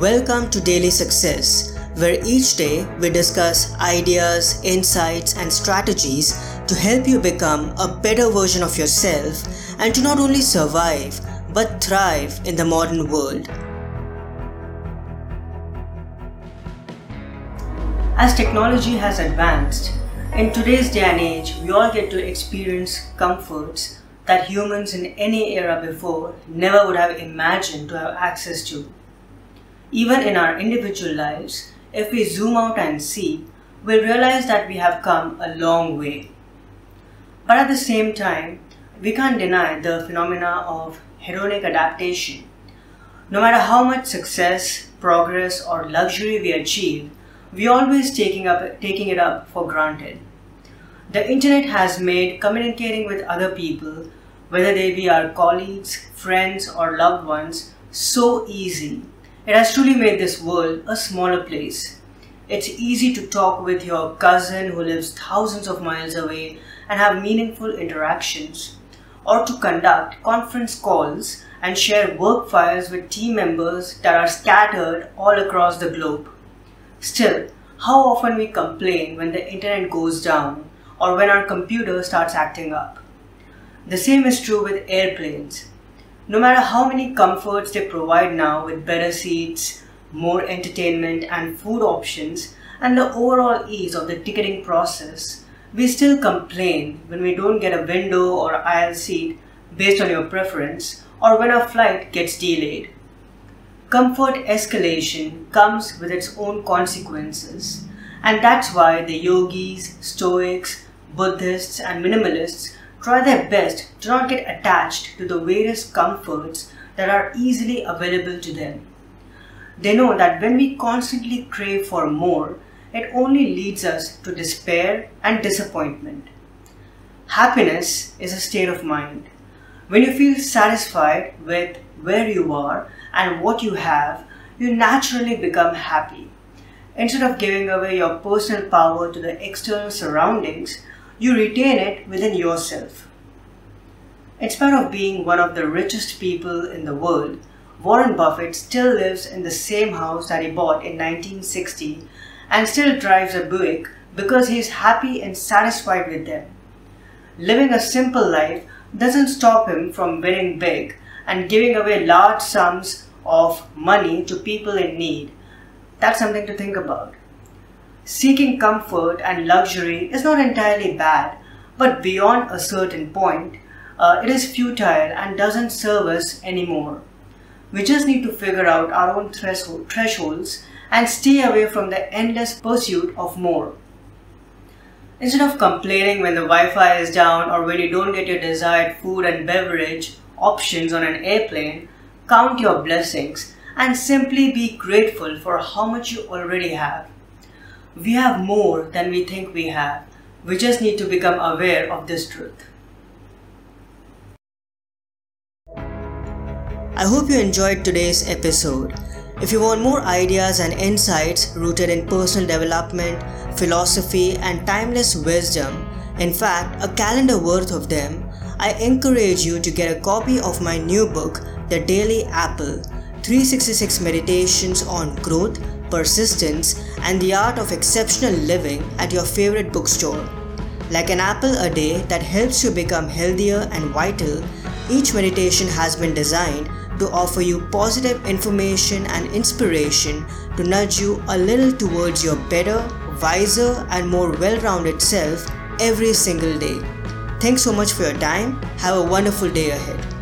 Welcome to Daily Success, where each day we discuss ideas, insights, and strategies to help you become a better version of yourself and to not only survive but thrive in the modern world. As technology has advanced, in today's day and age, we all get to experience comforts that humans in any era before never would have imagined to have access to. Even in our individual lives, if we zoom out and see, we'll realize that we have come a long way. But at the same time, we can't deny the phenomena of hedonic adaptation. No matter how much success, progress, or luxury we achieve, we're always taking up taking it up for granted. The internet has made communicating with other people, whether they be our colleagues, friends, or loved ones, so easy. It has truly made this world a smaller place. It's easy to talk with your cousin who lives thousands of miles away and have meaningful interactions, or to conduct conference calls and share work files with team members that are scattered all across the globe. Still, how often we complain when the internet goes down or when our computer starts acting up. The same is true with airplanes. No matter how many comforts they provide now with better seats, more entertainment and food options, and the overall ease of the ticketing process, we still complain when we don't get a window or aisle seat based on your preference or when our flight gets delayed. Comfort escalation comes with its own consequences, and that's why the yogis, stoics, Buddhists, and minimalists try their best to not get attached to the various comforts that are easily available to them. They know that when we constantly crave for more, it only leads us to despair and disappointment. Happiness is a state of mind. When you feel satisfied with where you are and what you have, you naturally become happy. Instead of giving away your personal power to the external surroundings, you retain it within yourself. In spite of being one of the richest people in the world, Warren Buffett still lives in the same house that he bought in 1960 and still drives a Buick because he is happy and satisfied with them. Living a simple life doesn't stop him from winning big and giving away large sums of money to people in need. That's something to think about. Seeking comfort and luxury is not entirely bad, but beyond a certain point, uh, it is futile and doesn't serve us anymore. We just need to figure out our own threshold, thresholds and stay away from the endless pursuit of more. Instead of complaining when the Wi Fi is down or when you don't get your desired food and beverage options on an airplane, count your blessings and simply be grateful for how much you already have. We have more than we think we have. We just need to become aware of this truth. I hope you enjoyed today's episode. If you want more ideas and insights rooted in personal development, philosophy, and timeless wisdom, in fact, a calendar worth of them, I encourage you to get a copy of my new book, The Daily Apple 366 Meditations on Growth, Persistence, and the Art of Exceptional Living at your favorite bookstore. Like an apple a day that helps you become healthier and vital, each meditation has been designed to offer you positive information and inspiration to nudge you a little towards your better, wiser, and more well rounded self every single day. Thanks so much for your time. Have a wonderful day ahead.